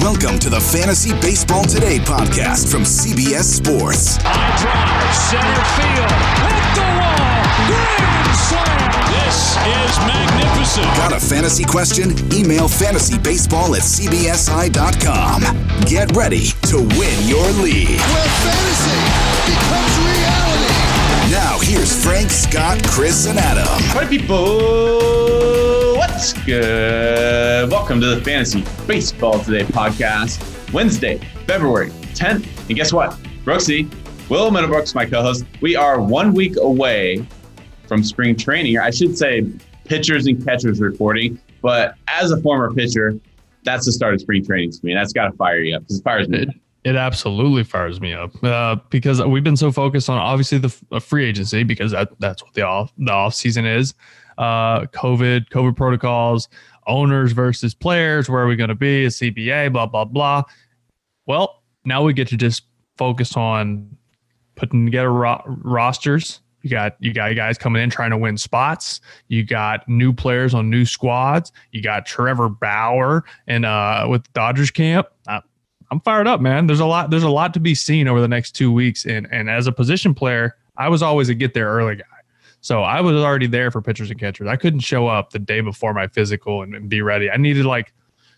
Welcome to the Fantasy Baseball Today podcast from CBS Sports. High drive, center field, hit the wall, grand slam. This is magnificent. Got a fantasy question? Email fantasybaseball at cbsi.com. Get ready to win your league. where fantasy becomes reality. Now, here's Frank, Scott, Chris, and Adam. Party people, Welcome to the Fantasy Baseball Today podcast, Wednesday, February 10th. And guess what? Brooksy, Will Middlebrooks, my co host, we are one week away from spring training. I should say pitchers and catchers reporting, but as a former pitcher, that's the start of spring training to me. That's got to fire you up because it fires me. It, absolutely fires me up uh, because we've been so focused on obviously the uh, free agency because that, that's what the off the off season is. Uh, COVID, COVID protocols, owners versus players. Where are we going to be? A CBA, blah blah blah. Well, now we get to just focus on putting together ro- rosters. You got you got guys coming in trying to win spots. You got new players on new squads. You got Trevor Bauer and uh, with Dodgers camp. Uh, I'm fired up, man. There's a lot. There's a lot to be seen over the next two weeks. And and as a position player, I was always a get there early guy. So I was already there for pitchers and catchers. I couldn't show up the day before my physical and, and be ready. I needed like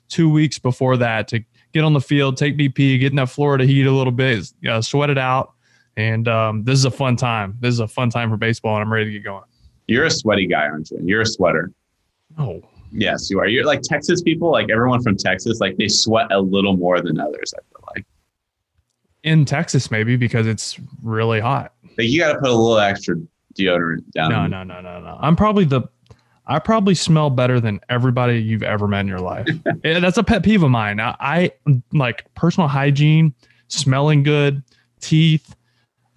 two weeks before that to get on the field, take BP, get in that Florida heat a little bit, uh, sweat it out. And um, this is a fun time. This is a fun time for baseball, and I'm ready to get going. You're a sweaty guy, aren't you? You're a sweater. Oh, Yes, you are. You're like Texas people, like everyone from Texas, like they sweat a little more than others, I feel like. in Texas maybe because it's really hot. Like you got to put a little extra deodorant down. No, no, no, no, no. I'm probably the I probably smell better than everybody you've ever met in your life. Yeah, that's a pet peeve of mine. I, I like personal hygiene, smelling good, teeth.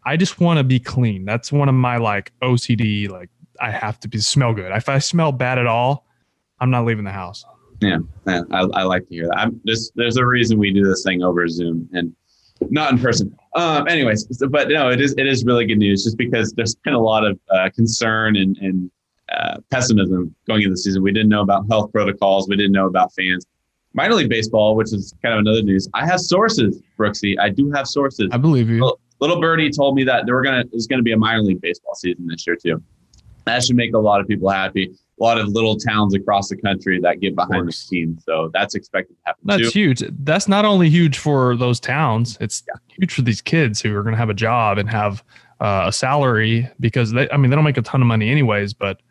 I just want to be clean. That's one of my like OCD. Like I have to be smell good. If I smell bad at all, I'm not leaving the house. Yeah, yeah I, I like to hear that. I'm just there's a reason we do this thing over Zoom and not in person. Um, anyways, so- but no, it is it is really good news just because there's been a lot of uh, concern and and uh, pessimism going into the season. We didn't know about health protocols. We didn't know about fans. Minor league baseball, which is kind of another news. I have sources, Brooksy. I do have sources. I believe you. Little, little birdie told me that there were gonna is gonna be a minor league baseball season this year too. That should make a lot of people happy. A lot of little towns across the country that get behind the team, so that's expected to happen That's too. huge. That's not only huge for those towns; it's huge for these kids who are going to have a job and have uh, a salary because they. I mean, they don't make a ton of money anyways, but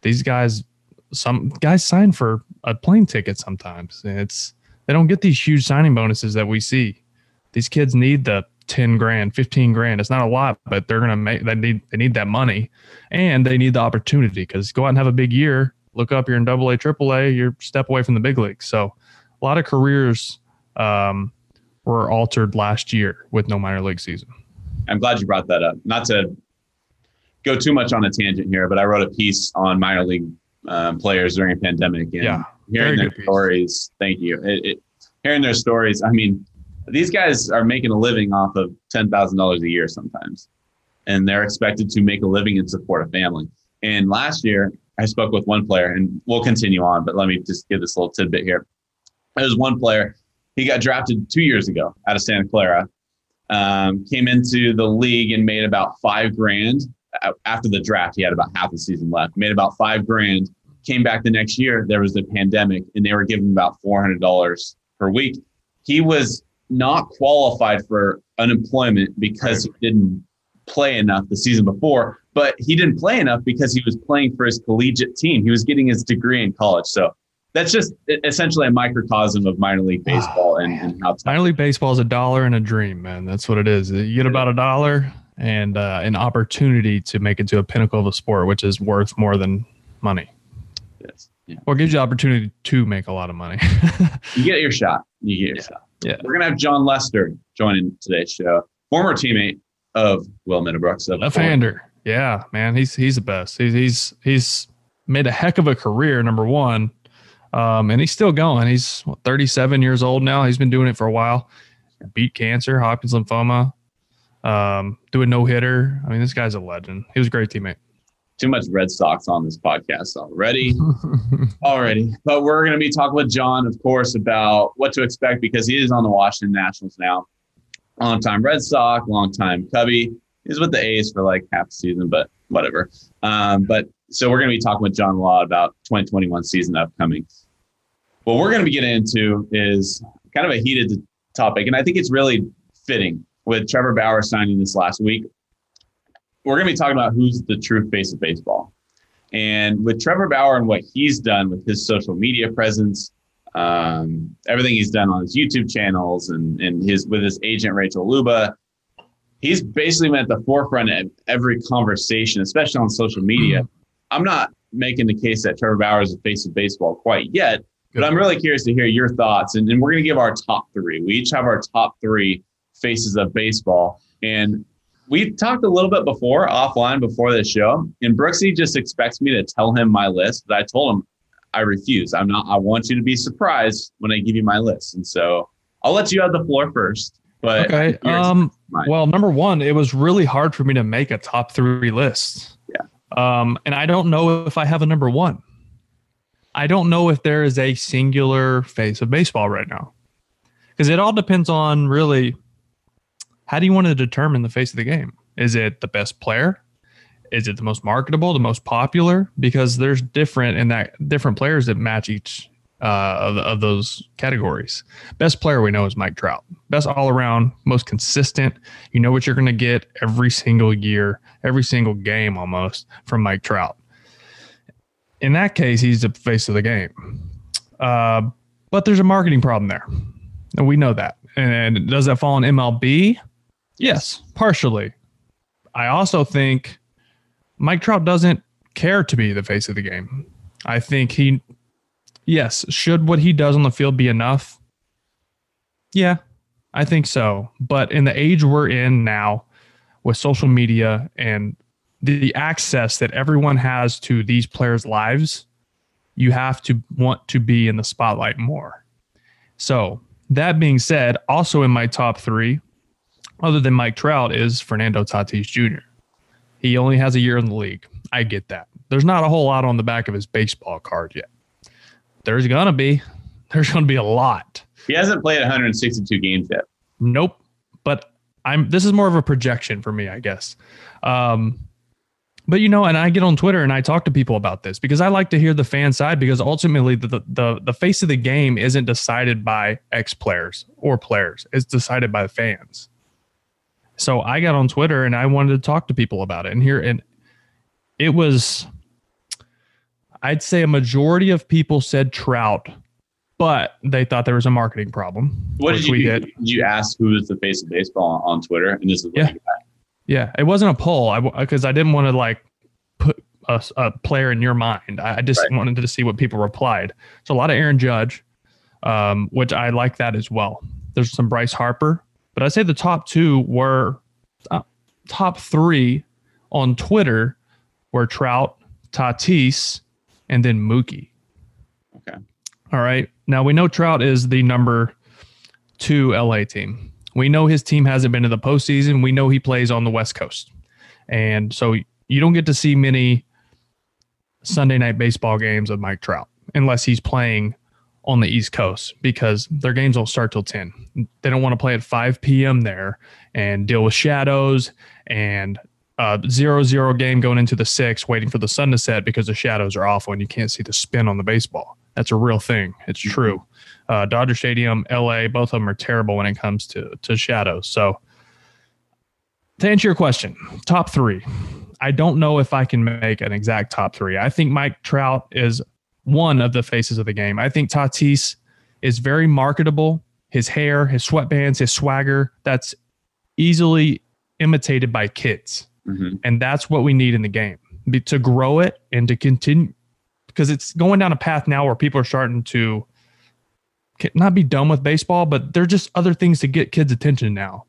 these guys, some guys sign for a plane ticket sometimes. It's they don't get these huge signing bonuses that we see. These kids need the ten grand, fifteen grand. It's not a lot, but they're going to make. They need they need that money, and they need the opportunity because go out and have a big year. Look up, you're in Double A, Triple A. You're step away from the big league. So a lot of careers um, were altered last year with no minor league season. I'm glad you brought that up. Not to go too much on a tangent here, but I wrote a piece on minor league um, players during a pandemic. And Yeah, hearing their stories. Thank you. It, it, hearing their stories. I mean, these guys are making a living off of ten thousand dollars a year sometimes, and they're expected to make a living and support a family. And last year, I spoke with one player, and we'll continue on. But let me just give this little tidbit here. There's one player. He got drafted two years ago out of Santa Clara. Um, came into the league and made about five grand after the draft. He had about half the season left. Made about five grand. Came back the next year. There was the pandemic, and they were giving about four hundred dollars per week. He was not qualified for unemployment because he didn't play enough the season before, but he didn't play enough because he was playing for his collegiate team. He was getting his degree in college. So that's just essentially a microcosm of minor league baseball and, and how Minor league baseball is a dollar and a dream, man. That's what it is. You get about a dollar and uh, an opportunity to make it to a pinnacle of a sport, which is worth more than money. Yes. Yeah. Or gives you the opportunity to make a lot of money. You get your shot. You get your Yeah. shot. Yeah. We're gonna have Jon Lester joining today's show, former teammate of Will Middlebrooks. of Left-hander. Yeah, man. He's he's the best. He's he's he's made a heck of a career, number one. Um, and he's still going. He's what, 37 years old now. He's been doing it for a while. Beat cancer, Hodgkin's lymphoma, um, do a no hitter. I mean, this guy's a legend. He was a great teammate. Too much Red Sox on this podcast already. already. But we're going to be talking with Jon, of course, about what to expect because he is on the Washington Nationals now. Long time Red Sox, long time Cubby. He's with the A's for like half the season, but whatever. Um, but so we're going to be talking with Jon a lot about 2021 season upcoming. What we're going to be getting into is kind of a heated topic, and I think it's really fitting with Trevor Bauer signing this last week. We're going to be talking about who's the true face of baseball. And with Trevor Bauer and what he's done with his social media presence, um, everything he's done on his YouTube channels and, and his with his agent Rachel Luba, he's basically been at the forefront of every conversation, especially on social media. I'm not making the case that Trevor Bauer is the face of baseball quite yet, but I'm really curious to hear your thoughts. And, and we're going to give our top three. We each have our top three faces of baseball. And we talked a little bit before offline before this show, and Brooksy just expects me to tell him my list, but I told him I refuse. I'm not. I want you to be surprised when I give you my list, and so I'll let you have the floor first. But Okay. Um, well, number one, it was really hard for me to make a top three list. Yeah. Um, and I don't know if I have a number one. I don't know if there is a singular face of baseball right now. Because it all depends on really how do you want to determine the face of the game? Is it the best player? Is it the most marketable, the most popular? Because there's different in that different players that match each uh, of, of those categories. Best player we know is Mike Trout. Best all around, most consistent. You know what you're going to get every single year, every single game almost from Mike Trout. In that case, he's the face of the game. Uh, but there's a marketing problem there. And we know that. And does that fall on MLB? Yes, partially. I also think Mike Trout doesn't care to be the face of the game. I think he Yes. Should what he does on the field be enough? Yeah, I think so. But in the age we're in now with social media and the access that everyone has to these players' lives, you have to want to be in the spotlight more. So, that being said, also in my top three, other than Mike Trout, is Fernando Tatis Jr. He only has a year in the league. I get that. There's not a whole lot on the back of his baseball card yet there's gonna be there's gonna be a lot he hasn't played 162 games yet. nope but i'm this is more of a projection for me i guess um but you know and i get on twitter and i talk to people about this because i like to hear the fan side because ultimately the the, the, the face of the game isn't decided by ex players or players it's decided by the fans so i got on twitter and i wanted to talk to people about it and here and it was I'd say a majority of people said Trout, but they thought there was a marketing problem. What did you did. Did you ask who is the face of baseball on, on Twitter? And this is Yeah. Yeah, it wasn't a poll. I because I didn't want to like put a, a player in your mind. I, I just Right. wanted to see what people replied. So a lot of Aaron Judge, um, which I like that as well. There's some Bryce Harper, but I'd say the top two were uh, top three on Twitter were Trout, Tatis, and then Mookie. Okay. All right. Now we know Trout is the number two LA team. We know his team hasn't been to the postseason. We know he plays on the West Coast. And so you don't get to see many Sunday night baseball games of Mike Trout unless he's playing on the East Coast because their games don't start till 10. They don't want to play at 5 p.m. there and deal with shadows and uh, zero zero game going into the six, waiting for the sun to set because the shadows are awful and you can't see the spin on the baseball. That's a real thing. It's true. Uh, Dodger Stadium, LA, both of them are terrible when it comes to to shadows. So, to answer your question, top three. I don't know if I can make an exact top three. I think Mike Trout is one of the faces of the game. I think Tatis is very marketable. His hair, his sweatbands, his swagger, that's easily imitated by kids. Mhm. And that's what we need in the game be, to grow it and to continue because it's going down a path now where people are starting to not be done with baseball, but there're just other things to get kids' attention now.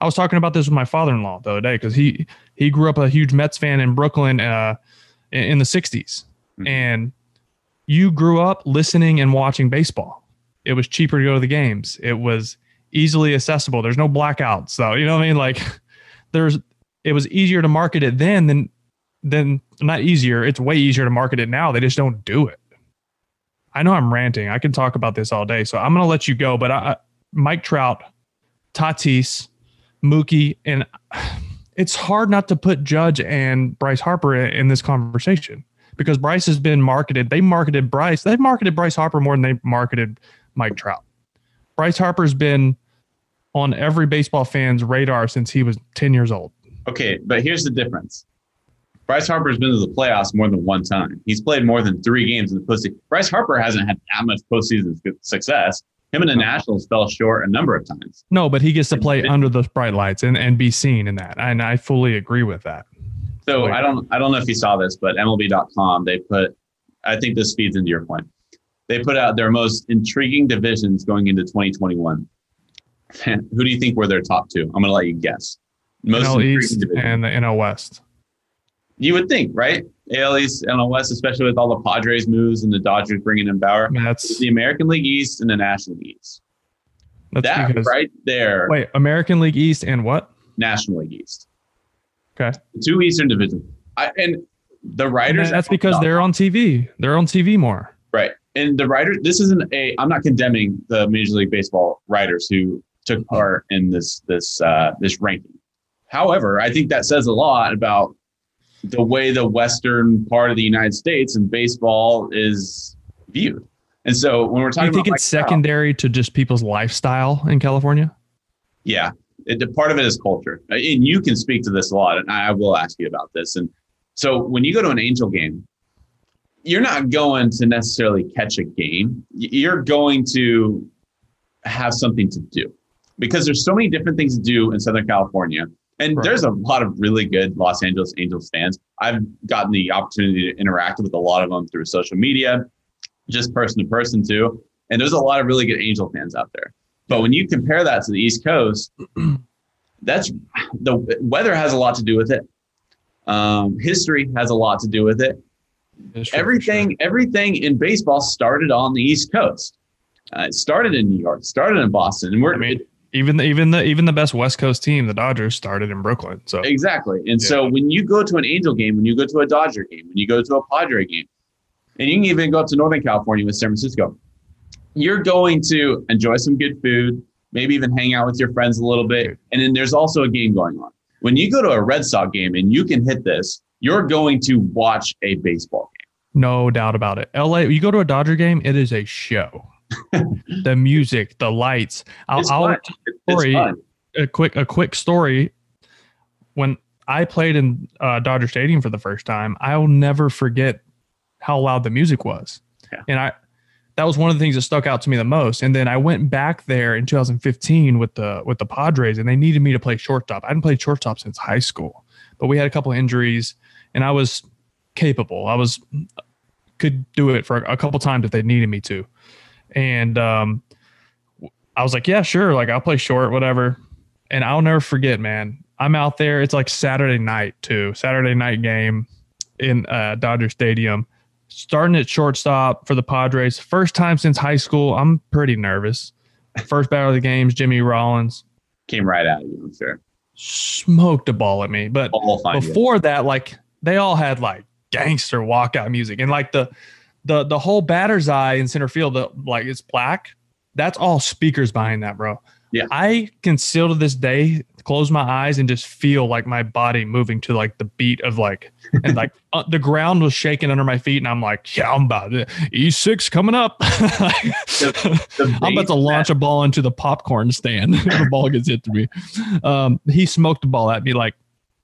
I was talking about this with my father-in-law the other day because he he grew up a huge Mets fan in Brooklyn uh, in, the '60s, Mhm. and you grew up listening and watching baseball. It was cheaper to go to the games. It was easily accessible. There's no blackouts, so you know what I mean. Like there's it was easier to market it then than than not easier. It's way easier to market it now. They just don't do it. I know I'm ranting. I can talk about this all day, so I'm gonna let you go. But I- Mike Trout, Tatis, Mookie, and it's hard not to put Judge and Bryce Harper in, in this conversation because Bryce has been marketed. They marketed Bryce. They've marketed Bryce Harper more than they marketed Mike Trout. Bryce Harper's been on every baseball fan's radar since he was 10 years old. Okay, but here's the difference. Bryce Harper's been to the playoffs more than one time. He's played more than three games in the postseason. Bryce Harper hasn't had that much postseason success. Him and the Nationals fell short a number of times. No, but he gets to play under the bright lights and, and be seen in that. And I fully agree with that. So. I don't I don't know if you saw this, but MLB.com they put I think this feeds into your point. They put out their most intriguing divisions going into 2021. Who do you think were their top two? I'm gonna let you guess. Most NL East division. and the NL West. You would think, right? AL East, NL West, especially with all the Padres moves and the Dodgers bringing in Bauer. That's The American League East and the National League East. that's that because right there, wait, American League East and what? National League East. Okay. Two Eastern divisions. I, and the And writers. that's because they're on TV. They're on TV more. Right. And the writers, this isn't a, I'm not condemning the Major League Baseball writers who took part in this, this, uh, this ranking. However, I think that says a lot about the way the Western part of the United States and baseball is viewed. And so when we're Do talking you think about it's Mike Trout- secondary to just people's lifestyle in California? Yeah, it, part of it is culture, Uh, and you can speak to this a lot, and I will ask you about this. And so, when you go to an Angel game, you're not going to necessarily catch a game. You're going to have something to do because there's so many different things to do in Southern California, and Right. there's a lot of really good Los Angeles Angels fans. I've gotten the opportunity to interact with a lot of them through social media, just person to person too. And there's a lot of really good Angel fans out there. But when you compare that to the East Coast, that's the weather has a lot to do with it. Um, history has a lot to do with it. everything, everything in baseball started on the East Coast. Uh, it started in New York, started in Boston, and we're I mean, even the, even the even the best West Coast team, the Dodgers, started in Brooklyn. So exactly. And so when you go to an Angel game, when you go to a Dodger game, when you go to a Padre game, and you can even go up to Northern California with San Francisco, you're going to enjoy some good food, maybe even hang out with your friends a little bit. And then there's also a game going on. When you go to a Red Sox game and you can hit this, you're going to watch a baseball game. no doubt about it. LA, you go to a Dodger game, it is a show. the music, the lights. I'll, It's I'll story. a quick a quick story. When I played in uh, Dodger Stadium for the first time, I'll never forget how loud the music was, Yeah. and I that was one of the things that stuck out to me the most. And then I went back there in 2015 with the with the Padres, and they needed me to play shortstop. I hadn't played shortstop since high school, but we had a couple injuries, and I was capable. I was could do it for a couple times if they needed me to, and um, I was like, yeah, sure, like I'll play short, whatever. And I'll never forget, man. I'm out there. It's like Saturday night too. Saturday night game in uh, Dodger Stadium. Starting at shortstop for the Padres. First time since high school. I'm pretty nervous. First battle of the games, Jimmy Rollins Came right at you, I'm sure. smoked a ball at me. But before that, like they all had like gangster walkout music and like the the the whole batter's eye in center field, the like it's black. That's all speakers behind that, bro. Yeah. I can still to this day close my eyes and just feel like my body moving to like the beat of like and like uh, the ground was shaking under my feet and I'm like, yeah, I'm about to E6 coming up. the I'm about to launch a ball into the popcorn stand the ball gets hit to me. Um, he smoked the ball at me like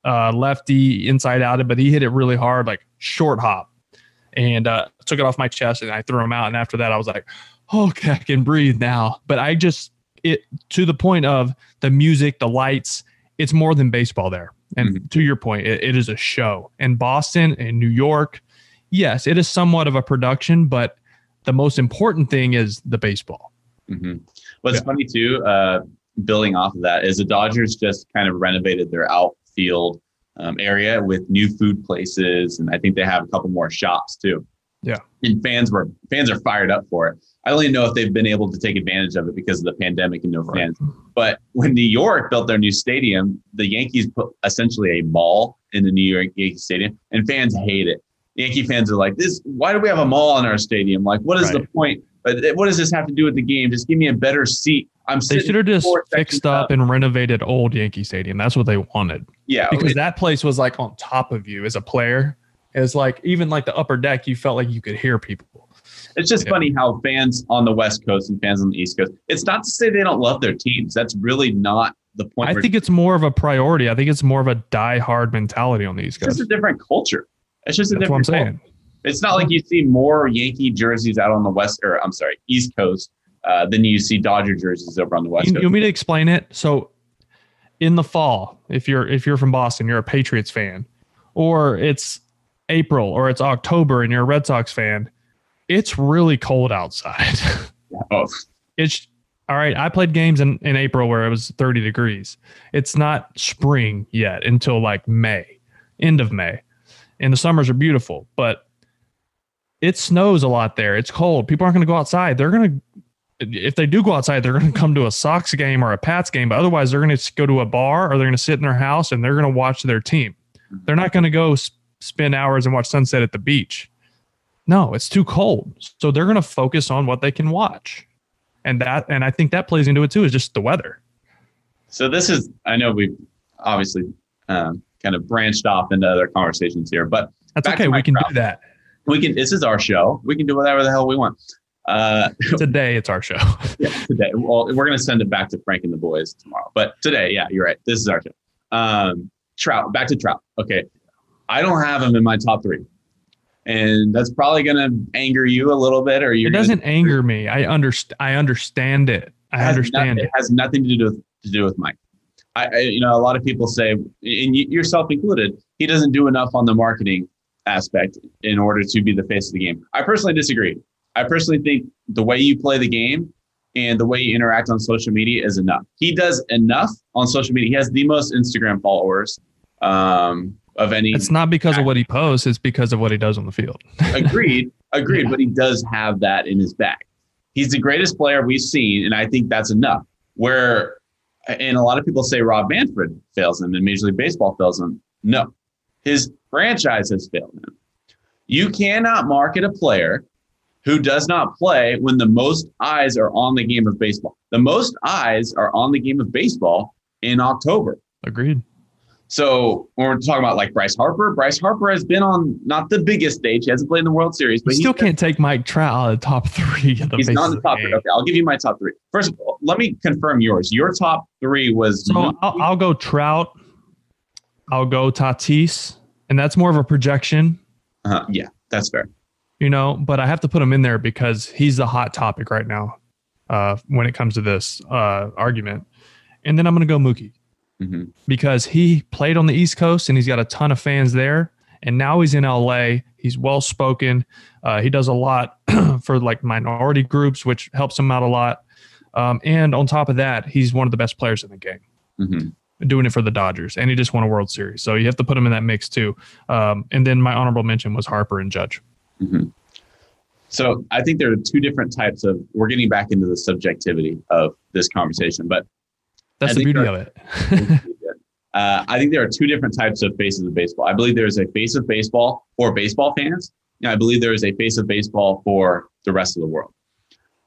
uh, lefty inside out, but he hit it really hard, like short hop. and uh, took it off my chest and I threw him out. And after that, I was like, okay, I can breathe now. But I just it to the point of the music, the lights. It's more than baseball there. And Mhm. to your point, it, it is a show. And Boston and New York, yes, it is somewhat of a production, but the most important thing is the baseball. hmm What's Yeah. funny too, uh, building off of that, is the Dodgers just kind of renovated their outfield um, area with new food places, and I think they have a couple more shops too. Yeah. and fans were fans are fired up for it. I don't even know if they've been able to take advantage of it because of the pandemic and no Right. fans. But when New York built their new stadium, the Yankees put essentially a mall in the New York Yankee Stadium, and fans hate it. Yankee fans are like, "This, why do we have a mall in our stadium? Like, what is the point? But what does this have to do with the game? Just give me a better seat. I'm They should have just fixed sections up and renovated old Yankee Stadium. That's what they wanted. Yeah, because that place was like on top of you as a player. It's like even like the upper deck, you felt like you could hear people. It's just Yeah. funny how fans on the West Coast and fans on the East Coast. It's not to say they don't love their teams. That's really not the point. I think it's more of a priority. I think it's more of a die-hard mentality on the East Coast. it's just a different culture. It's just a That's what I'm different. culture. saying. It's not like you see more Yankee jerseys out on the West, or I'm sorry, East Coast, uh, than you see Dodger jerseys over on the West You, Coast. you want me to explain it? So, in the fall, if you're if you're from Boston, you're a Patriots fan, or it's April or it's October and you're a Red Sox fan, it's really cold outside. oh, it's all right. I played games in, in April where it was 30 degrees. It's not spring yet until like May, end of May. And the summers are beautiful, but it snows a lot there. It's cold. People aren't going to go outside. They're going to, if they do go outside, they're going to come to a Sox game or a Pats game. But otherwise, they're going to go to a bar or they're going to sit in their house and they're going to watch their team. They're not going to go s- spend hours and watch sunset at the beach. No, it's too cold. So they're going to focus on what they can watch and that and I think that plays into it too is just the weather. so this is. I know we've obviously um, kind of branched off into other conversations here, but That's okay. We can do that we can. This is our show. We can do whatever the hell we want. Uh, today. It's our show. yeah, today. Well, we're gonna send it back to Frank and the boys tomorrow. But today, yeah, you're right. This is our show. Um, Trout. Back to Trout. Okay, I don't have him in my top three, and that's probably gonna anger you a little bit. Or you It doesn't anger me. I understand. I understand it. I understand It it. has nothing to do with to do with Mike. I, I, you know, a lot of people say, and yourself included, he doesn't do enough on the marketing aspect in order to be the face of the game. I personally disagree. I personally think the way you play the game and the way you interact on social media is enough. He does enough on social media. He has the most Instagram followers um, of any. It's not because of what he posts. It's because of what he does on the field. agreed, agreed. But he does have that in his bag. He's the greatest player we've seen, and I think that's enough. Where, and a lot of people say Rob Manfred fails him and Major League Baseball fails him. No, his franchise has failed him. You cannot market a player who does not play when the most eyes are on the game of baseball. The most eyes are on the game of baseball in October. Agreed. So when we're talking about like Bryce Harper, Bryce Harper has been on not the biggest stage. He hasn't played in the World Series, You but still can't take Mike Trout out of the top three. Of the he's not in the top three. Okay, I'll give you my top three. First of all, let me confirm yours. Your top three was So I'll, I'll go Trout. I'll go Tatis, and that's more of a projection, uh, yeah, that's fair. you know. But I have to put him in there because he's the hot topic right now uh, when it comes to this uh, argument. And then I'm going to go Mookie. Hmm because he played on the East Coast and he's got a ton of fans there. And now he's in LA. He's well spoken. Uh, he does a lot for like minority groups, which helps him out a lot. Um, and on top of that, he's one of the best players in the game, hmm doing it for the Dodgers. And he just won a World Series. So you have to put him in that mix too. Um, and then my honorable mention was Harper and Judge. hmm So I think there are two different types of. We're getting back into the subjectivity of this conversation, but That's the beauty there- of it. Uh, I think there are two different types of faces of baseball. I believe there is a face of baseball for baseball fans, and I believe there is a face of baseball for the rest of the world.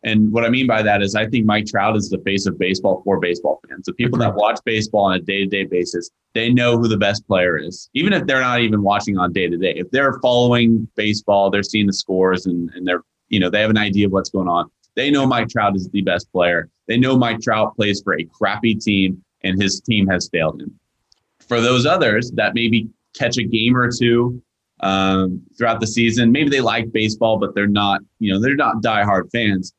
And what I mean by that is, I think Mike Trout is the face of baseball for baseball fans. The people that watch baseball on a day to day basis, they know who the best player is, even if they're not even watching on day to day. If they're following baseball, they're seeing the scores and, and they're, you know, they have an idea of what's going on. They know Mike Trout is the best player. They know Mike Trout plays for a crappy team and his team has failed him for those others that maybe catch a game or two um, throughout the season. Maybe they like baseball, but they're not, you know, they're not diehard fans.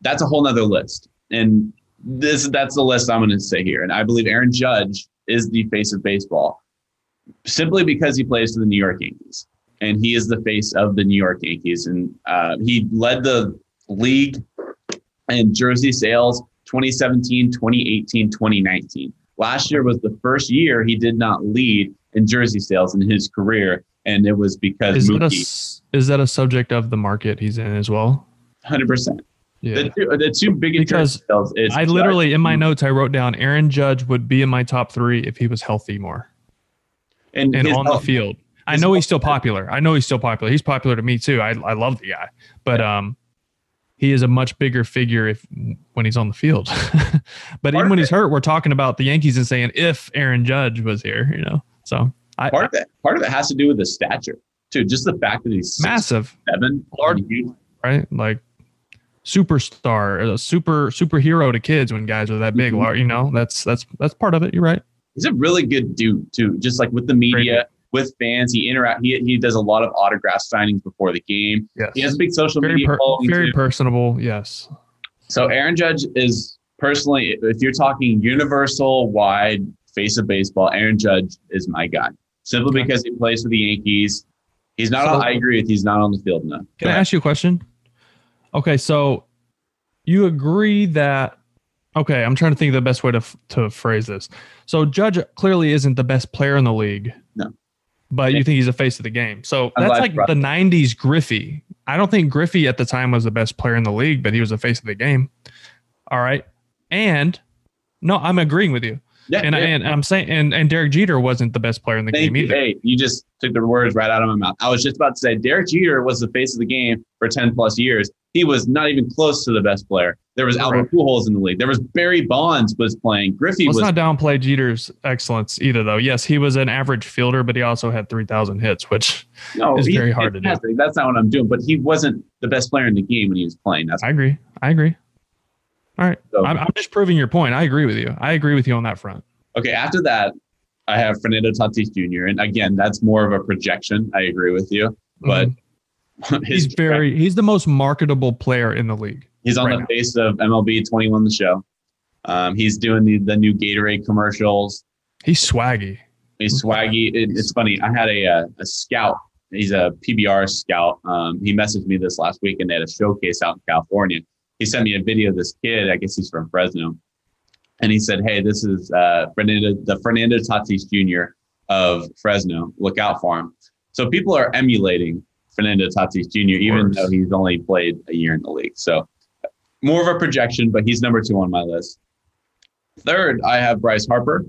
That's a whole nother list. And this that's the list I'm going to say here. And I believe Aaron Judge is the face of baseball simply because he plays for the New York Yankees. And he is the face of the New York Yankees. And uh, he led the league and jersey sales 2017, 2018, 2019. Last year was the first year he did not lead in jersey sales in his career. And it was because Is that, a, Mookie, is that a subject of the market he's in as well? 100%. Yeah. The, two, the two biggest Because sales is I literally, in my notes, I wrote down Aaron Judge would be in my top three if he was healthy more and, and on the field. I know he's still popular. I know he's still popular. He's popular to me too. I, I love the guy, but um, he is a much bigger figure if when he's on the field. but even when he's hurt, we're talking about the Yankees and saying if Aaron Judge was here, you know. So I part of it part of it has to do with the stature too just the fact that he's massive, seven Large. right? Like superstar, a super superhero to kids when guys are that big. Mhm. lar- You know, that's that's that's part of it. You're right. he's a really good dude too just like with the media with fans he interact he, he does a lot of autograph signings before the game Yes. he has a big social very media per- following very too. personable. Yes. so aaron judge is personally if you're talking universal wide face of baseball aaron judge is my guy simply Okay. because he plays for the yankees he's not So- on, i agree with he's not on the field enough Can I ask you a question? Okay, so you agree that okay, I'm trying to think of the best way to f- to phrase this. So Judge clearly isn't the best player in the league. But you think he's a face of the game. So that's like you the 90s Griffey. I don't think Griffey at the time was the best player in the league, but he was the face of the game. All right. And no, I'm agreeing with you. yeah, And, I, and I'm saying and, and Derek Jeter wasn't the best player in the Thank game you. either. Hey, you just took the words right out of my mouth. I was just about to say Derek Jeter was the face of the game for 10 plus years. He was not even close to the best player. There was Albert Pujols in the league. There was Barry Bonds was playing. Griffey Let's was not downplay Jeter's excellence either, though. Yes, he was an average fielder, but he also had 3,000 hits, which no, he's very hard to do. That's not what I'm doing. But he wasn't the best player in the game when he was playing. That's I agree. I agree. All right. So- I'm, I'm just proving your point. I agree with you. I agree with you on that front. okay. After that, I have Fernando Tatis Jr. And again, that's more of a projection. I agree with you. But Mhm. He's very, he's the most marketable player in the league. He's on right the now. face of MLB 21 The Show. Um, he's doing the, the new Gatorade commercials. He's swaggy. He's swaggy. It, it's funny. I had a, a a scout. He's a PBR scout. Um, he messaged me this last week, and they had a showcase out in California. He sent me a video of this kid. I guess he's from Fresno, and he said, "Hey, this is uh, Fernando, the Fernando Tatis Jr. of Fresno. Look out for him." So people are emulating Fernando Tatis Jr. even though he's only played a year in the league. So more of a projection, but he's number two on my list. Third, I have Bryce Harper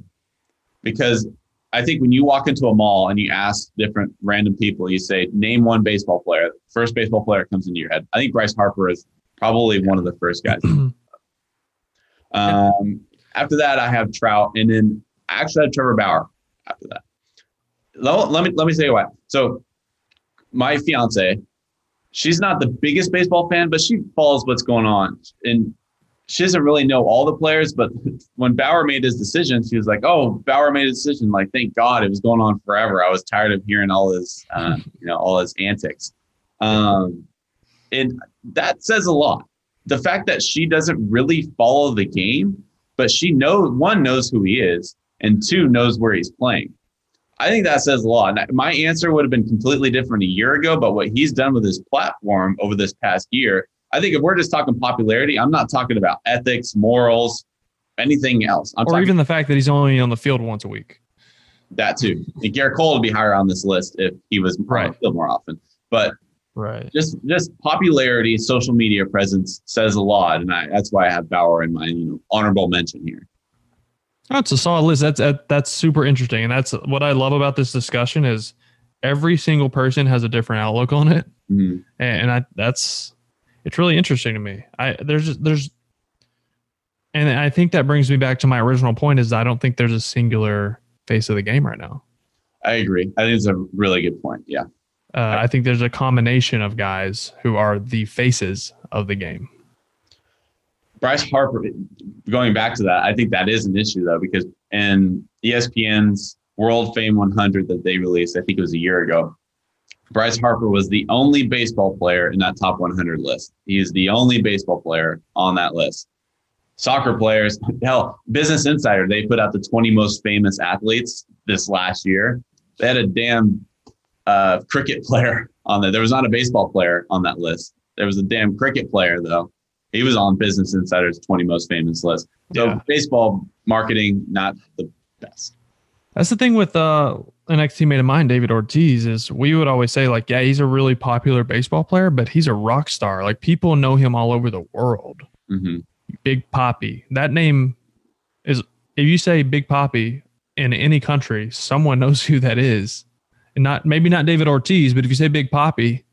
because I think when you walk into a mall and you ask different random people, you say, name one baseball player. First baseball player comes into your head. I think Bryce Harper is probably one of the first guys. um, after that, I have Trout, and then I actually have Trevor Bauer after that. Let, let me let me say why. So, my fiance, she's not the biggest baseball fan, but she follows what's going on, and she doesn't really know all the players. But when Bauer made his decision, she was like, "Oh, Bauer made a decision. Like, thank God, it was going on forever. I was tired of hearing all his, uh, you know, all his antics." Um, and that says a lot. The fact that she doesn't really follow the game, but she knows one knows who he is, and two knows where he's playing. I think that says a lot. My answer would have been completely different a year ago, but what he's done with his platform over this past year, I think if we're just talking popularity, I'm not talking about ethics, morals, anything else. I'm or even the fact that he's only on the field once a week. that too. And Gerrit Cole would be higher on this list if he was on the Right. field more often. But Right. just just popularity, social media presence says a lot, and I, that's why I have Bauer in my you know honorable mention here. That's a solid list. That's that, that's super interesting, and that's what I love about this discussion is every single person has a different outlook on it, Mhm. and, and I that's it's really interesting to me. I there's there's, and I think that brings me back to my original point is I don't think there's a singular face of the game right now. I agree. I think it's a really good point. Yeah. Uh, I think there's a combination of guys who are the faces of the game. Bryce Harper, going back to that, I think that is an issue though, because in ESPN's World Fame 100 that they released, I think it was a year ago, Bryce Harper was the only baseball player in that top 100 list. He is the only baseball player on that list. Soccer players, hell, Business Insider, they put out the 20 most famous athletes this last year. They had a damn uh, cricket player on there. There was not a baseball player on that list. There was a damn cricket player, though. He was on Business Insider's 20 most famous list. So Yeah. baseball marketing, not the best. That's the thing with uh, an ex teammate of mine, David Ortiz, is we would always say, like, yeah, he's a really popular baseball player, but he's a rock star. Like, people know him all over the world. hmm Big Papi. That name is, if you say Big Papi in any country, someone knows who that is. And not, maybe not David Ortiz, but if you say Big Papi,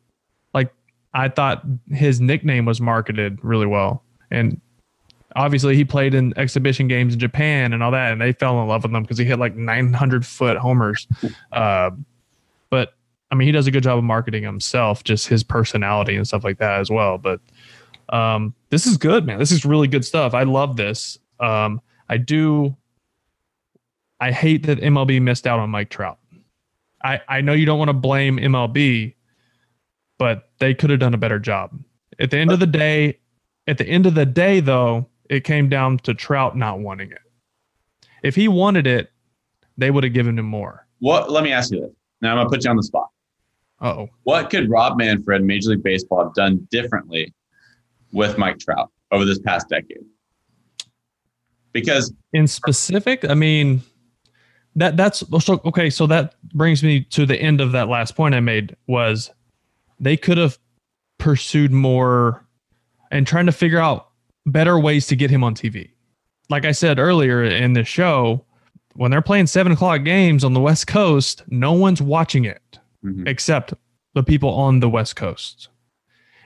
I thought his nickname was marketed really well. And obviously he played in exhibition games in Japan and all that, and they fell in love with him because he hit like 900 foot homers. Uh, but I mean, he does a good job of marketing himself, just his personality and stuff like that as well. But um, this is good, man. This is really good stuff. I love this. Um, I do. I hate that MLB missed out on Mike Trout. I I know you don't want to blame MLB, but they could have done a better job. At the end of the day, at the end of the day, though, it came down to Trout not wanting it. If he wanted it, they would have given him more. What? Let me ask you this. Now I'm gonna put you on the spot. Oh, What could Rob Manfred, Major League Baseball, have done differently with Mike Trout over this past decade? Because in specific, I mean, that that's so okay. So that brings me to the end of that last point I made was they could have pursued more and trying to figure out better ways to get him on TV. Like I said earlier in the show, when they're playing seven o'clock games on the West Coast, no one's watching it Mhm. except the people on the West Coast.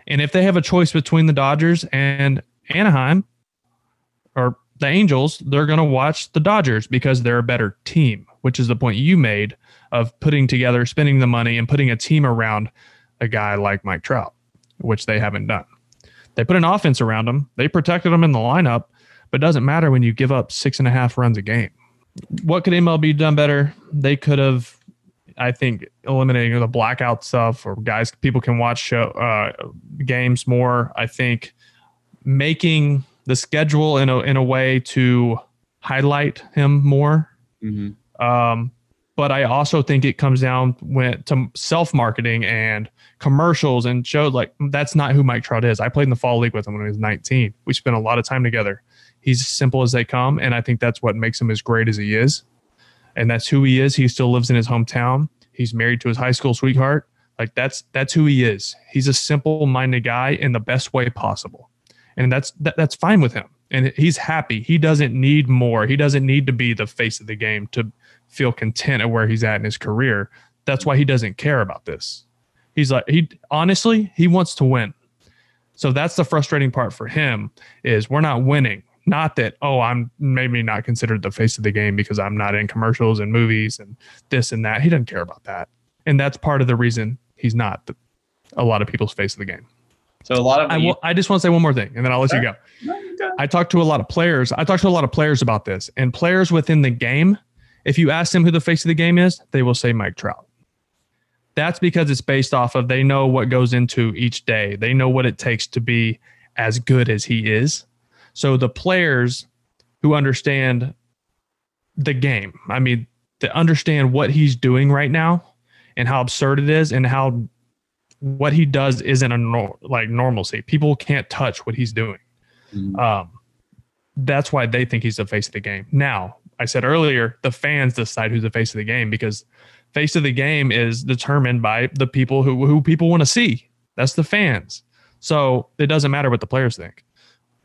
And if they have a choice between the Dodgers and Anaheim or the Angels, they're going to watch the Dodgers because they're a better team, which is the point you made of putting together, spending the money, and putting a team around a guy like Mike Trout, which they haven't done. They put an offense around him, they protected him in the lineup, but it doesn't matter when you give up six and a half runs a game. What could MLB done better? They could have I think eliminating the blackout stuff or guys people can watch show uh, games more. I think making the schedule in a in a way to highlight him more. Mhm. Um, but I also think it comes down to self marketing and commercials and shows like that's not who Mike Trout is. I played in the fall league with him when he was 19. We spent a lot of time together. He's simple as they come, and I think that's what makes him as great as he is and that's who he is. He still lives in his hometown. He's married to his high school sweetheart. Like that's that's who he is. He's a simple-minded guy in the best way possible, and that's that, that's fine with him. And he's happy. He doesn't need more. He doesn't need to be the face of the game to feel content at where he's at in his career. That's why he doesn't care about this. He's like he honestly he wants to win. So that's the frustrating part for him is we're not winning. Not that oh I'm maybe not considered the face of the game because I'm not in commercials and movies and this and that. He doesn't care about that, and that's part of the reason he's not the, a lot of people's face of the game. So a lot of I will, I just want to say one more thing, and then I'll let you go. No. I talked to a lot of players. I talked to a lot of players about this, and players within the game. If you ask them who the face of the game is, they will say Mike Trout. That's because it's based off of they know what goes into each day. They know what it takes to be as good as he is. So the players who understand the game, I mean, to understand what he's doing right now and how absurd it is and how what he does isn't a nor- like normalcy. People can't touch what he's doing. Mhm. Um, that's why they think he's the face of the game. Now, I said earlier, the fans decide who's the face of the game because face of the game is determined by the people who who people want to see. That's the fans. So it doesn't matter what the players think.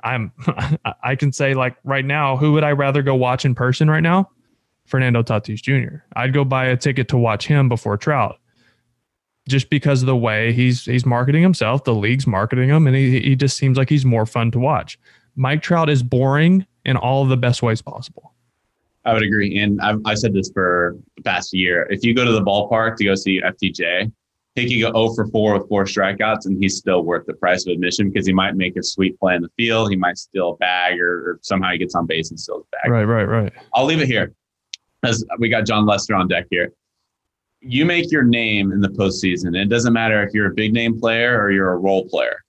I'm I can say like right now, who would I rather go watch in person right now? Fernando Tatis Jr. I'd go buy a ticket to watch him before Trout. Just because of the way he's he's marketing himself, the league's marketing him, and he he just seems like he's more fun to watch. Mike Trout is boring in all the best ways possible. I would agree. And I've, I said this for the past year. If you go to the ballpark to go see FTJ, he could go 0 for 4 with four strikeouts, and he's still worth the price of admission because he might make a sweet play in the field. He might steal a bag or, or somehow he gets on base and steals a bag. Right, right, right. I'll leave it here as we got Jon Lester on deck here. you make your name in the postseason. It doesn't matter if you're a big name player or you're a role player.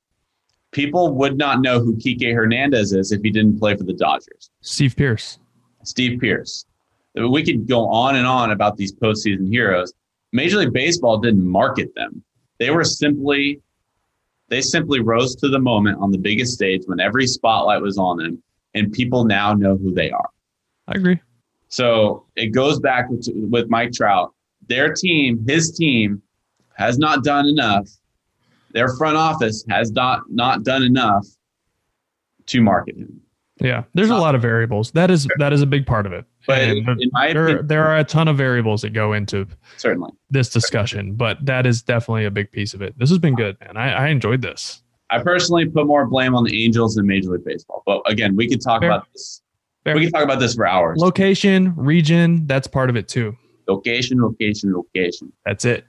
People would not know who Kike Hernandez is if he didn't play for the Dodgers. Steve Pearce. Steve Pearce. We could go on and on about these postseason heroes. Major League Baseball didn't market them. They were simply, they simply rose to the moment on the biggest stage when every spotlight was on them, and people now know who they are. I agree. So it goes back with, with Mike Trout. Their team, his team, has not done enough. Their front office has not not done enough to market him. Yeah, there's a lot of variables. That is that is a big part of it. But And in my there opinion, there are a ton of variables that go into certainly, this discussion, but that is definitely a big piece of it. This has been good, man. I, I enjoyed this. I personally put more blame on the Angels than Major League Baseball. But again, we could talk Fair. about this. Fair. We could talk about this for hours. Location, region, that's part of it too. Location, location, location. That's it.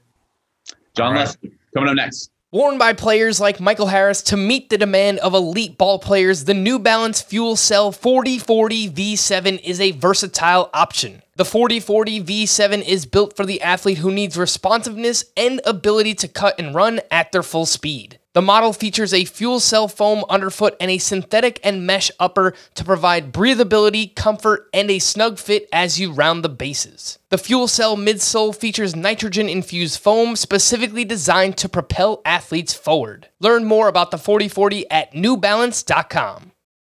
Jon All right. Lester coming up next. Worn by players like Michael Harris to meet the demand of elite ball players, the New Balance Fuel Cell 4040 V7 is a versatile option. The 4040 V7 is built for the athlete who needs responsiveness and ability to cut and run at their full speed. The model features a fuel cell foam underfoot and a synthetic and mesh upper to provide breathability, comfort, and a snug fit as you round the bases. The fuel cell midsole features nitrogen infused foam specifically designed to propel athletes forward. Learn more about the 4040 at newbalance.com.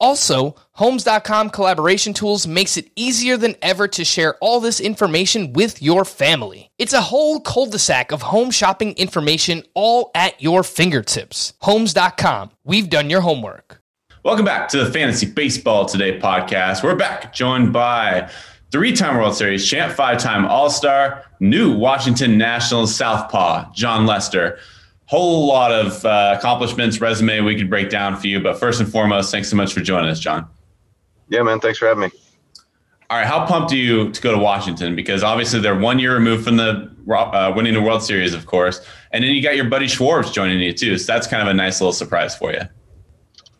Also, Homes.com collaboration tools makes it easier than ever to share all this information with your family. It's a whole cul-de-sac of home shopping information all at your fingertips. Homes.com. We've done your homework. Welcome back to the Fantasy Baseball Today podcast. We're back, joined by three-time World Series champ, five-time All-Star, new Washington Nationals Southpaw, Jon Lester. Whole lot of uh, accomplishments, resume we could break down for you. But first and foremost, thanks so much for joining us, Jon. Yeah, man. Thanks for having me. All right, how pumped are you to go to Washington? Because obviously they're one year removed from the uh, winning the World Series, of course, and then you got your buddy Schwartz joining you too. So that's kind of a nice little surprise for you.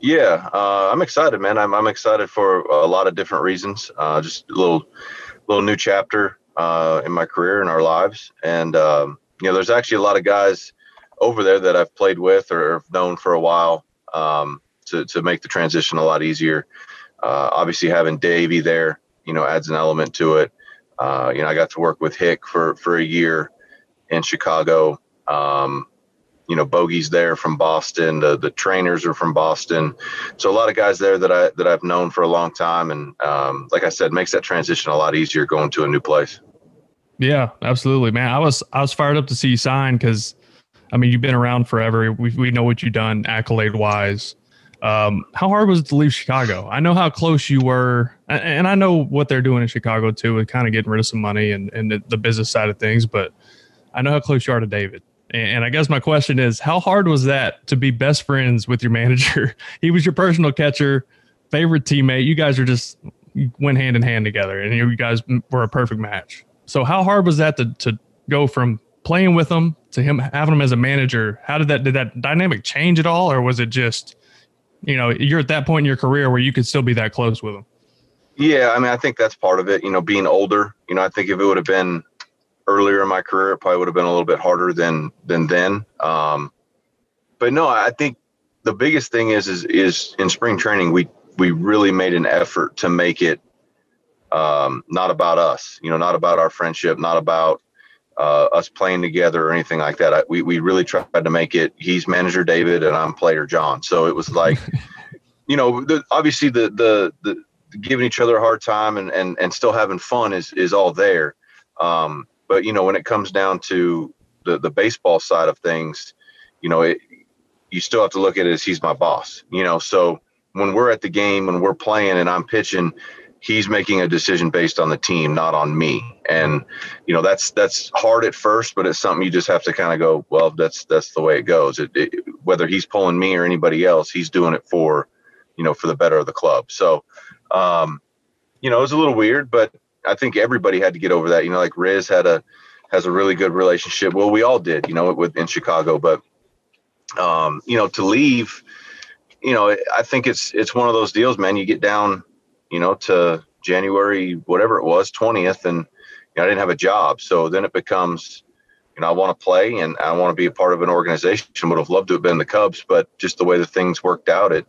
Yeah, uh, I'm excited, man. I'm, I'm excited for a lot of different reasons. Uh, just a little, little new chapter uh, in my career and our lives, and um, you know, there's actually a lot of guys over there that I've played with or known for a while um, to to make the transition a lot easier. Uh, obviously, having Davey there, you know, adds an element to it. Uh, you know, I got to work with Hick for for a year in Chicago. Um, you know, Bogey's there from Boston. The the trainers are from Boston. So a lot of guys there that I that I've known for a long time, and um, like I said, makes that transition a lot easier going to a new place. Yeah, absolutely, man. I was I was fired up to see you sign because, I mean, you've been around forever. We we know what you've done accolade wise. Um, how hard was it to leave Chicago? I know how close you were, and I know what they're doing in Chicago too, with kind of getting rid of some money and and the, the business side of things. But I know how close you are to David. And I guess my question is, how hard was that to be best friends with your manager? he was your personal catcher, favorite teammate. You guys are just went hand in hand together, and you guys were a perfect match. So how hard was that to to go from playing with him to him having him as a manager? How did that did that dynamic change at all, or was it just you know you're at that point in your career where you could still be that close with him? Yeah, I mean, I think that's part of it. You know, being older. You know, I think if it would have been earlier in my career, it probably would have been a little bit harder than than then. Um, but no, I think the biggest thing is is is in spring training we we really made an effort to make it um, not about us. You know, not about our friendship, not about uh, us playing together or anything like that. I, we we really tried to make it. He's manager David and I'm player Jon. So it was like. you know, the, obviously the, the the giving each other a hard time and and and still having fun is is all there. Um, but you know, when it comes down to the the baseball side of things, you know, it, you still have to look at it as he's my boss. You know, so when we're at the game when we're playing and I'm pitching, he's making a decision based on the team, not on me. And you know, that's that's hard at first, but it's something you just have to kind of go, well, that's that's the way it goes. It, it, whether he's pulling me or anybody else, he's doing it for, you know, for the better of the club. So, um, you know, it was a little weird, but I think everybody had to get over that. You know, like Riz had a has a really good relationship. Well, we all did, you know, it with in Chicago, but um, you know, to leave, you know, I think it's it's one of those deals, man. You get down, you know, to January whatever it was, twentieth, and you know, I didn't have a job, so then it becomes, you know, I want to play and I want to be a part of an organization. Would have loved to have been the Cubs, but just the way the things worked out, it,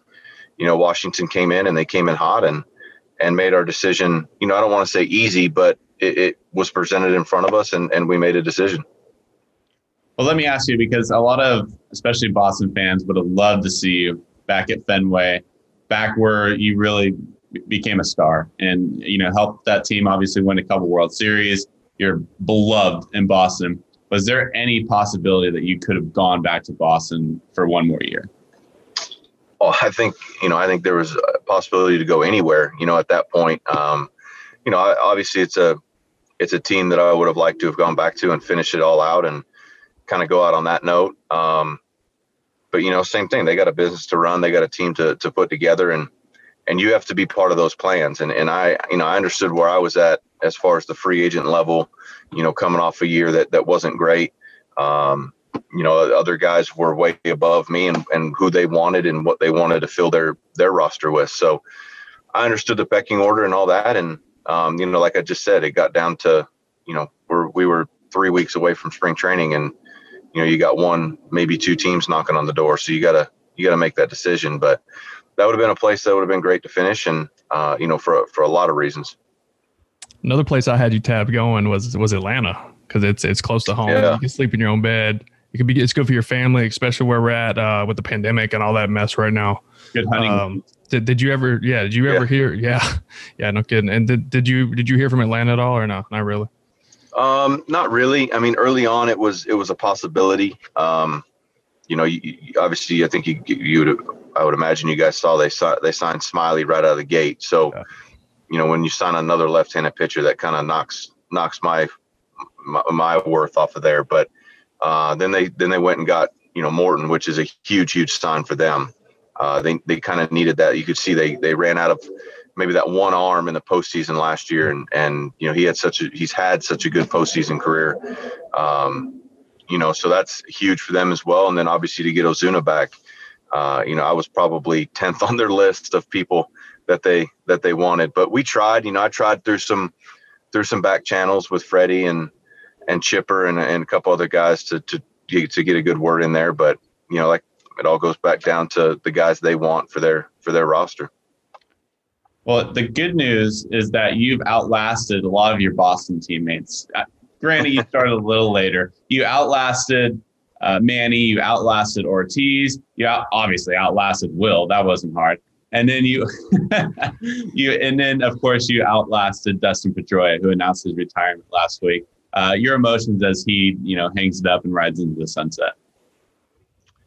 you know, Washington came in and they came in hot and and made our decision. You know, I don't want to say easy, but it, it was presented in front of us, and and we made a decision. Well, let me ask you because a lot of, especially Boston fans, would have loved to see you back at Fenway, back where you really became a star and you know helped that team obviously win a couple World Series. You're beloved in Boston. Was there any possibility that you could have gone back to Boston for one more year? Oh, I think you know. I think there was a possibility to go anywhere. You know, at that point, um, you know, obviously it's a it's a team that I would have liked to have gone back to and finish it all out and kind of go out on that note. Um, but you know, same thing. They got a business to run. They got a team to to put together, and and you have to be part of those plans. And and I, you know, I understood where I was at as far as the free agent level. You know, coming off a year that that wasn't great. Um, you know, other guys were way above me and, and who they wanted and what they wanted to fill their their roster with. So I understood the pecking order and all that. And um, you know, like I just said, it got down to, you know, we're we were three weeks away from spring training and you know you got one maybe two teams knocking on the door so you gotta you gotta make that decision but that would have been a place that would have been great to finish and uh, you know for for a lot of reasons another place i had you tab going was was atlanta because it's it's close to home yeah. you can sleep in your own bed it could be it's good for your family especially where we're at uh, with the pandemic and all that mess right now good hunting um, did, did you ever yeah did you ever yeah. hear yeah yeah no kidding and did, did you did you hear from atlanta at all or no not really um, not really. I mean, early on, it was it was a possibility. Um, you know, you, you, obviously, I think you you would I would imagine you guys saw they saw they signed Smyly right out of the gate. So, yeah. you know, when you sign another left-handed pitcher, that kind of knocks knocks my, my, my worth off of there. But uh, then they then they went and got you know Morton, which is a huge huge sign for them. Uh, they they kind of needed that. You could see they they ran out of maybe that one arm in the postseason last year, and and you know he had such a he's had such a good postseason career. Um, you know, so that's huge for them as well. And then obviously to get Ozuna back, uh, you know, I was probably tenth on their list of people that they that they wanted. But we tried. You know, I tried through some through some back channels with Freddie and and Chipper and, and a couple other guys to to to get a good word in there. But you know, like it all goes back down to the guys they want for their for their roster. Well, the good news is that you've outlasted a lot of your Boston teammates. Uh, granted, you started a little later. You outlasted uh, Manny. You outlasted Ortiz. You out, obviously outlasted Will. That wasn't hard. And then you, you, and then of course you outlasted Dustin Pedroia, who announced his retirement last week. Uh, your emotions as he, you know, hangs it up and rides into the sunset.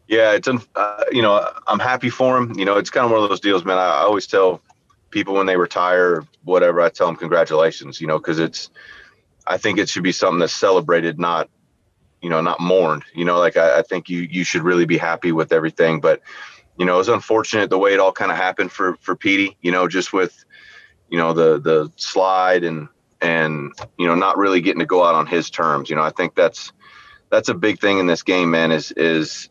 Yeah, it's uh, you know I'm happy for him. You know, it's kind of one of those deals, man. I, always tell people when they retire whatever, I tell them congratulations, you know, because it's, I think it should be something that's celebrated, not, you know, not mourned. You know, like I, I think you you should really be happy with everything. But, you know, it was unfortunate the way it all kind of happened for for Petey. You know, just with, you know, the the slide and and you know not really getting to go out on his terms. You know, I think that's that's a big thing in this game, man. Is is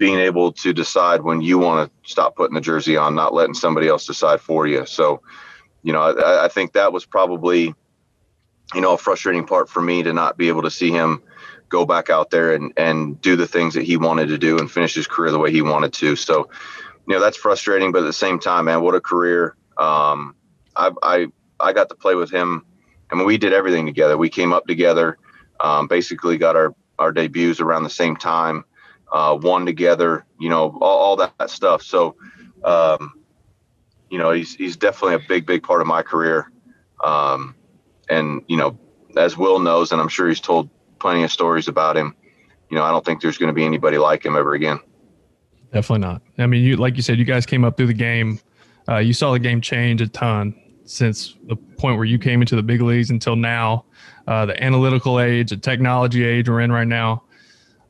being able to decide when you want to stop putting the jersey on, not letting somebody else decide for you. So, you know, I, I, think that was probably, you know, a frustrating part for me to not be able to see him go back out there and, and do the things that he wanted to do and finish his career the way he wanted to. So, you know, that's frustrating, but at the same time, man, what a career. Um, I, I, I got to play with him. I mean, we did everything together. We came up together, um, basically got our, our debuts around the same time uh, one together, you know, all, all that stuff. So, um, you know, he's he's definitely a big, big part of my career. Um, and you know, as Will knows, and I'm sure he's told plenty of stories about him. You know, I don't think there's going to be anybody like him ever again. Definitely not. I mean, you like you said, you guys came up through the game. Uh, you saw the game change a ton since the point where you came into the big leagues until now. Uh, the analytical age, the technology age we're in right now.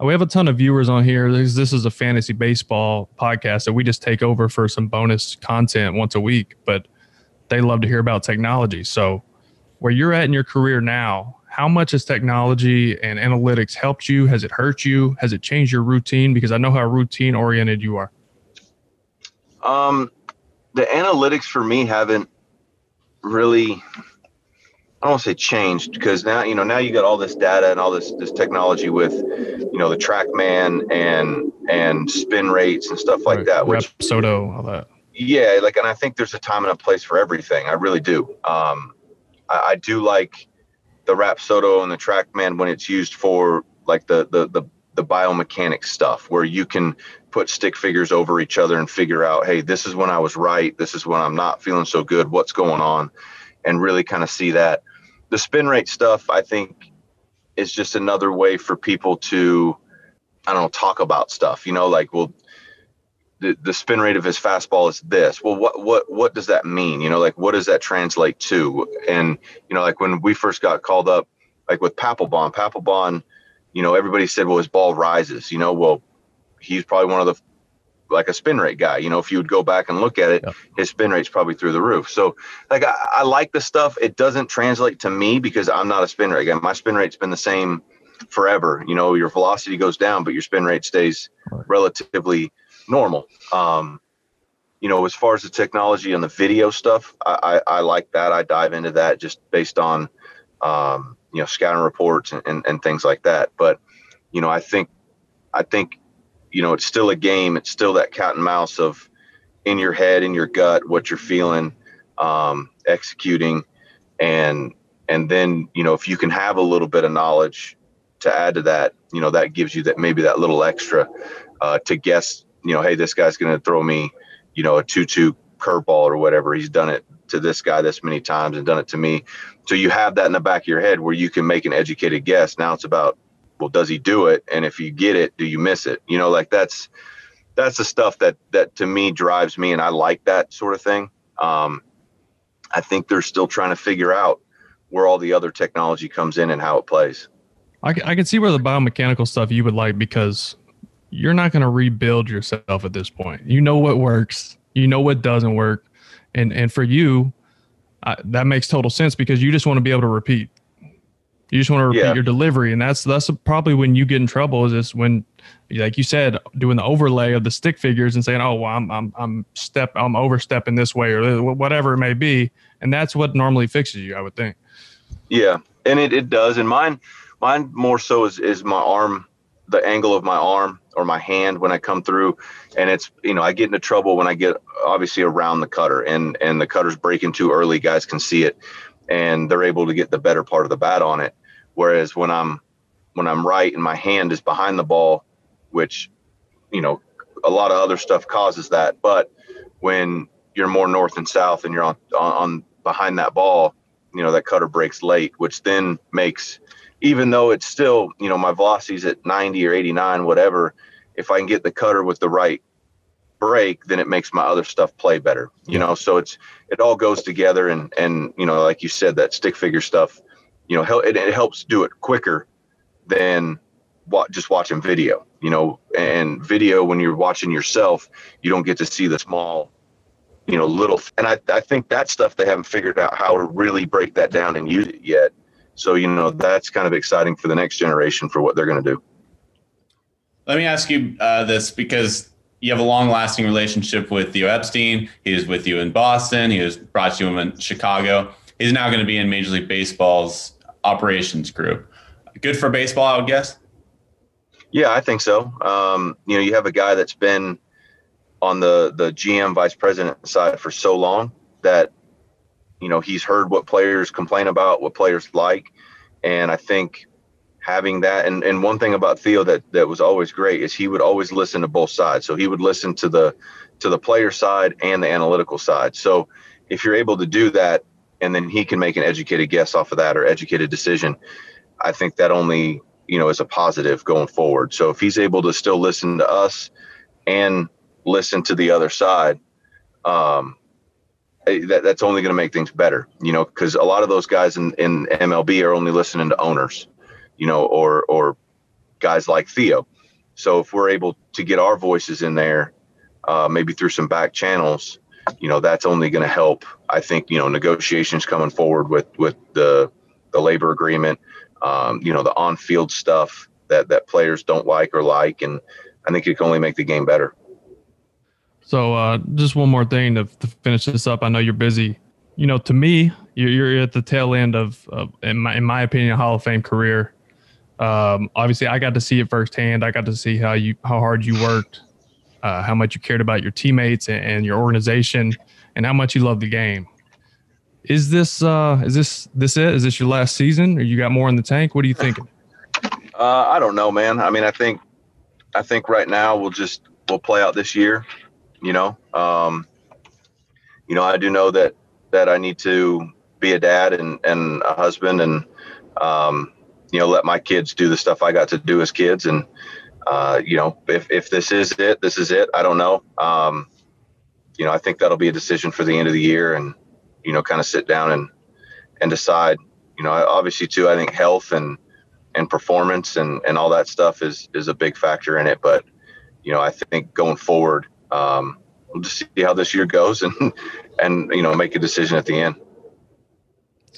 Uh, we have a ton of viewers on here. This, this is a fantasy baseball podcast that we just take over for some bonus content once a week, but they love to hear about technology. So, where you're at in your career now, how much has technology and analytics helped you? Has it hurt you? Has it changed your routine? Because I know how routine oriented you are. Um, the analytics for me haven't really I don't want to say changed because now you know now you got all this data and all this this technology with you know the TrackMan and and spin rates and stuff like right. that. Which Soto, all that. Yeah, like and I think there's a time and a place for everything. I really do. Um, I, I do like the Rapsodo and the TrackMan when it's used for like the the the the biomechanics stuff where you can put stick figures over each other and figure out, hey, this is when I was right, this is when I'm not feeling so good, what's going on, and really kind of see that the spin rate stuff, I think, is just another way for people to, I don't know, talk about stuff. You know, like, well, the, the spin rate of his fastball is this. Well, what what what does that mean? You know, like what does that translate to? And you know, like when we first got called up, like with Papelbon, Papelbon, you know, everybody said, well, his ball rises. You know, well, he's probably one of the like a spin rate guy. You know, if you would go back and look at it, yeah. his spin rate's probably through the roof. So, like, I, I, like the stuff. It doesn't translate to me because I'm not a spin rate guy. My spin rate's been the same forever. You know, your velocity goes down, but your spin rate stays right. relatively normal. Um, you know, as far as the technology and the video stuff, I, I, I like that. I dive into that just based on, um, you know, scouting reports and, and, and things like that. But, you know, I think, I think you know, it's still a game. It's still that cat and mouse of in your head, in your gut, what you're feeling, um, executing, and and then you know if you can have a little bit of knowledge to add to that, you know that gives you that maybe that little extra uh, to guess. You know, hey, this guy's going to throw me, you know, a two-two curveball or whatever. He's done it to this guy this many times and done it to me. So you have that in the back of your head where you can make an educated guess. Now it's about well does he do it and if you get it do you miss it you know like that's that's the stuff that that to me drives me and i like that sort of thing um, i think they're still trying to figure out where all the other technology comes in and how it plays i, I can see where the biomechanical stuff you would like because you're not going to rebuild yourself at this point you know what works you know what doesn't work and and for you I, that makes total sense because you just want to be able to repeat you just want to repeat yeah. your delivery, and that's that's probably when you get in trouble. Is this when, like you said, doing the overlay of the stick figures and saying, "Oh, well, I'm I'm I'm step I'm overstepping this way or whatever it may be," and that's what normally fixes you, I would think. Yeah, and it, it does. And mine mine more so is is my arm, the angle of my arm or my hand when I come through, and it's you know I get into trouble when I get obviously around the cutter and and the cutter's breaking too early. Guys can see it, and they're able to get the better part of the bat on it. Whereas when I'm when I'm right and my hand is behind the ball, which you know a lot of other stuff causes that, but when you're more north and south and you're on on, on behind that ball, you know that cutter breaks late, which then makes even though it's still you know my velocity's at 90 or 89 whatever if i can get the cutter with the right break then it makes my other stuff play better you know so it's it all goes together and and you know like you said that stick figure stuff you know, it, it helps do it quicker than what, just watching video, you know, and video when you're watching yourself, you don't get to see the small, you know, little, and I, I think that stuff they haven't figured out how to really break that down and use it yet. So, you know, that's kind of exciting for the next generation for what they're going to do. Let me ask you uh, this because you have a long lasting relationship with Theo Epstein. He was with you in Boston. He was brought to you in Chicago. He's now going to be in Major League Baseball's operations group. Good for baseball, I would guess. Yeah, I think so. Um, you know, you have a guy that's been on the the GM vice president side for so long that you know he's heard what players complain about, what players like, and I think having that and, and one thing about Theo that that was always great is he would always listen to both sides. So he would listen to the to the player side and the analytical side. So if you're able to do that and then he can make an educated guess off of that or educated decision, I think that only, you know, is a positive going forward. So if he's able to still listen to us and listen to the other side, um, that, that's only going to make things better, you know, because a lot of those guys in, in MLB are only listening to owners, you know, or or guys like Theo. So if we're able to get our voices in there, uh, maybe through some back channels, you know, that's only going to help. I think you know negotiations coming forward with with the the labor agreement, um, you know, the on field stuff that that players don't like or like, and I think it can only make the game better. So uh, just one more thing to, to, finish this up. I know you're busy. You know, to me, you're, you're at the tail end of, of, in my in my opinion, a Hall of Fame career. Um, obviously, I got to see it firsthand. I got to see how you how hard you worked, uh, how much you cared about your teammates and, and, your organization, and how much you love the game. Is this uh, is this this it? Is this your last season, or you got more in the tank? What are you thinking? Uh, I don't know, man. I mean, I think I think right now we'll just we'll play out this year you know? Um, you know i do know that that i need to be a dad and and a husband and um, you know let my kids do the stuff i got to do as kids. And uh, you know if, if this is it this is it. I don't know. Um, you know i think that'll be a decision for the end of the year and you know kind of sit down and and decide. You know obviously too i think health and and performance and and all that stuff is is a big factor in it. But you know i think going forward um, we'll just see how this year goes and and you know make a decision at the end.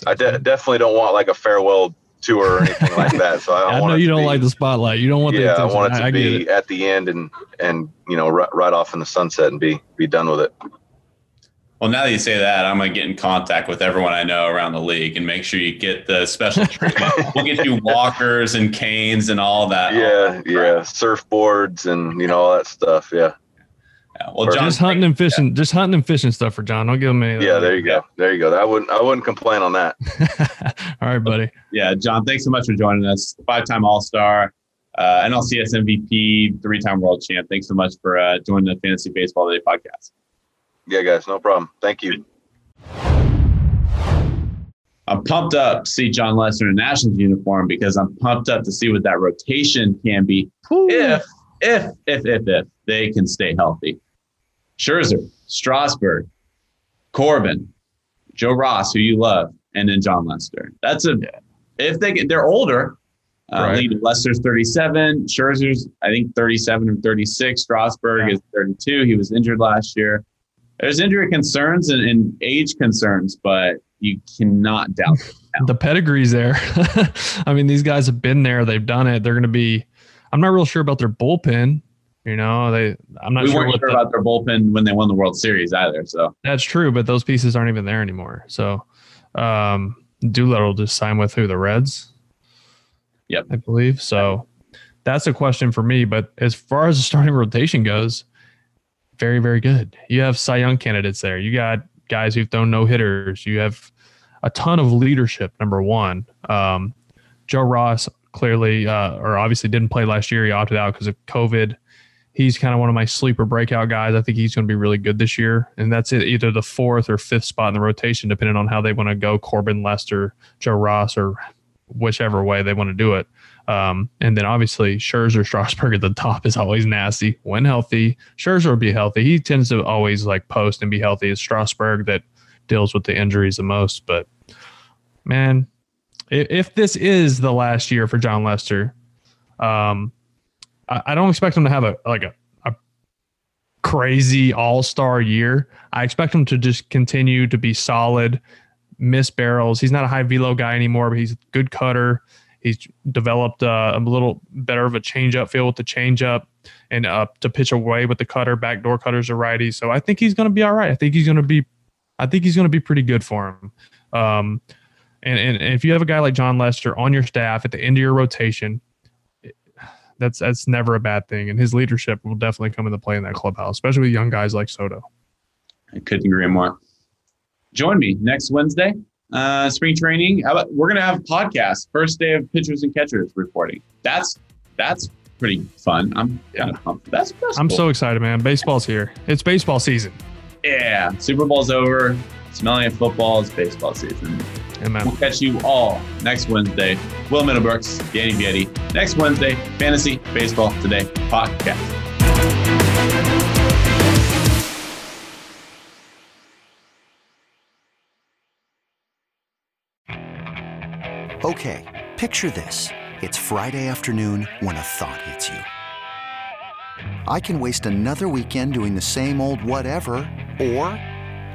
I de- definitely don't want like a farewell tour or anything like that. So I, I know you don't be, like the spotlight. You don't want yeah. I want it to I, be it. at the end and and you know right, right off in the sunset and be be done with it. Well, now that you say that, I'm gonna get in contact with everyone I know around the league and make sure you get the special treatment. we'll get you walkers and canes and all that. Yeah, all yeah, surfboards and you know all that stuff. Yeah. Yeah. Well, Jon, just hunting and fishing, yeah. just hunting and fishing stuff for Jon. Don't give him any. Yeah, there you go. There you go. I wouldn't. I wouldn't complain on that. All right, buddy. Yeah, Jon. Thanks so much for joining us. Five-time All-Star, uh, NLCS MVP, three-time World Champ. Thanks so much for uh, joining the Fantasy Baseball Day podcast. Yeah, guys. No problem. Thank you. I'm pumped up to see Jon Lester in a Nationals uniform because I'm pumped up to see what that rotation can be Ooh. if if if if if they can stay healthy. Scherzer, Strasburg, Corbin, Joe Ross, who you love, and then Jon Lester. That's a if they get they're older. Uh, right. Lester's 37. Scherzer's I think 37 or 36. Strasburg yeah. is 32. He was injured last year. There's injury concerns and, and age concerns, but you cannot doubt the pedigree's there. I mean, these guys have been there. They've done it. They're going to be I'm not real sure about their bullpen. You know, they. I'm not we sure, weren't sure the, about their bullpen when they won the World Series either. So that's true, but those pieces aren't even there anymore. So, um, Doolittle just signed with who? The Reds. Yep, I believe so. That's a question for me. But as far as the starting rotation goes, very very good. You have Cy Young candidates there. You got guys who've thrown no hitters. You have a ton of leadership. Number one, um, Joe Ross clearly, uh, or obviously didn't play last year. He opted out because of COVID. He's kind of one of my sleeper breakout guys. I think he's going to be really good this year. And that's it, either the fourth or fifth spot in the rotation, depending on how they want to go Corbin, Lester, Joe Ross, or whichever way they want to do it. Um, and then obviously Scherzer, Strasburg at the top is always nasty when healthy. Scherzer will be healthy. He tends to always like post and be healthy. It's Strasburg that deals with the injuries the most. But man, if this is the last year for Jon Lester, um, I, don't expect him to have a like a, a crazy all star year. I expect him to just continue to be solid, miss barrels. He's not a high velo guy anymore, but he's a good cutter. He's developed uh, a little better of a changeup feel with the changeup and uh, to pitch away with the cutter. Backdoor cutters are righty, so I think he's going to be all right. I think he's going to be, I think he's going to be pretty good for him. Um, and, and, if you have a guy like Jon Lester on your staff at the end of your rotation, that's that's never a bad thing. And his leadership will definitely come into play in that clubhouse, especially with young guys like Soto. I couldn't agree more. Join me next Wednesday Uh, spring training. About, we're gonna have a podcast. First day of pitchers and catchers reporting. That's that's pretty fun. I'm of pumped. That's, that's I'm cool. so excited, man. Baseball's here. It's baseball season. yeah. Super Bowl's over. Smelling of football. is baseball season. Amen. We'll catch you all next Wednesday. Will Middlebrooks, Danny Vietti. Next Wednesday, Fantasy Baseball Today podcast. Okay, picture this. It's Friday afternoon when a thought hits you. I can waste another weekend doing the same old whatever, or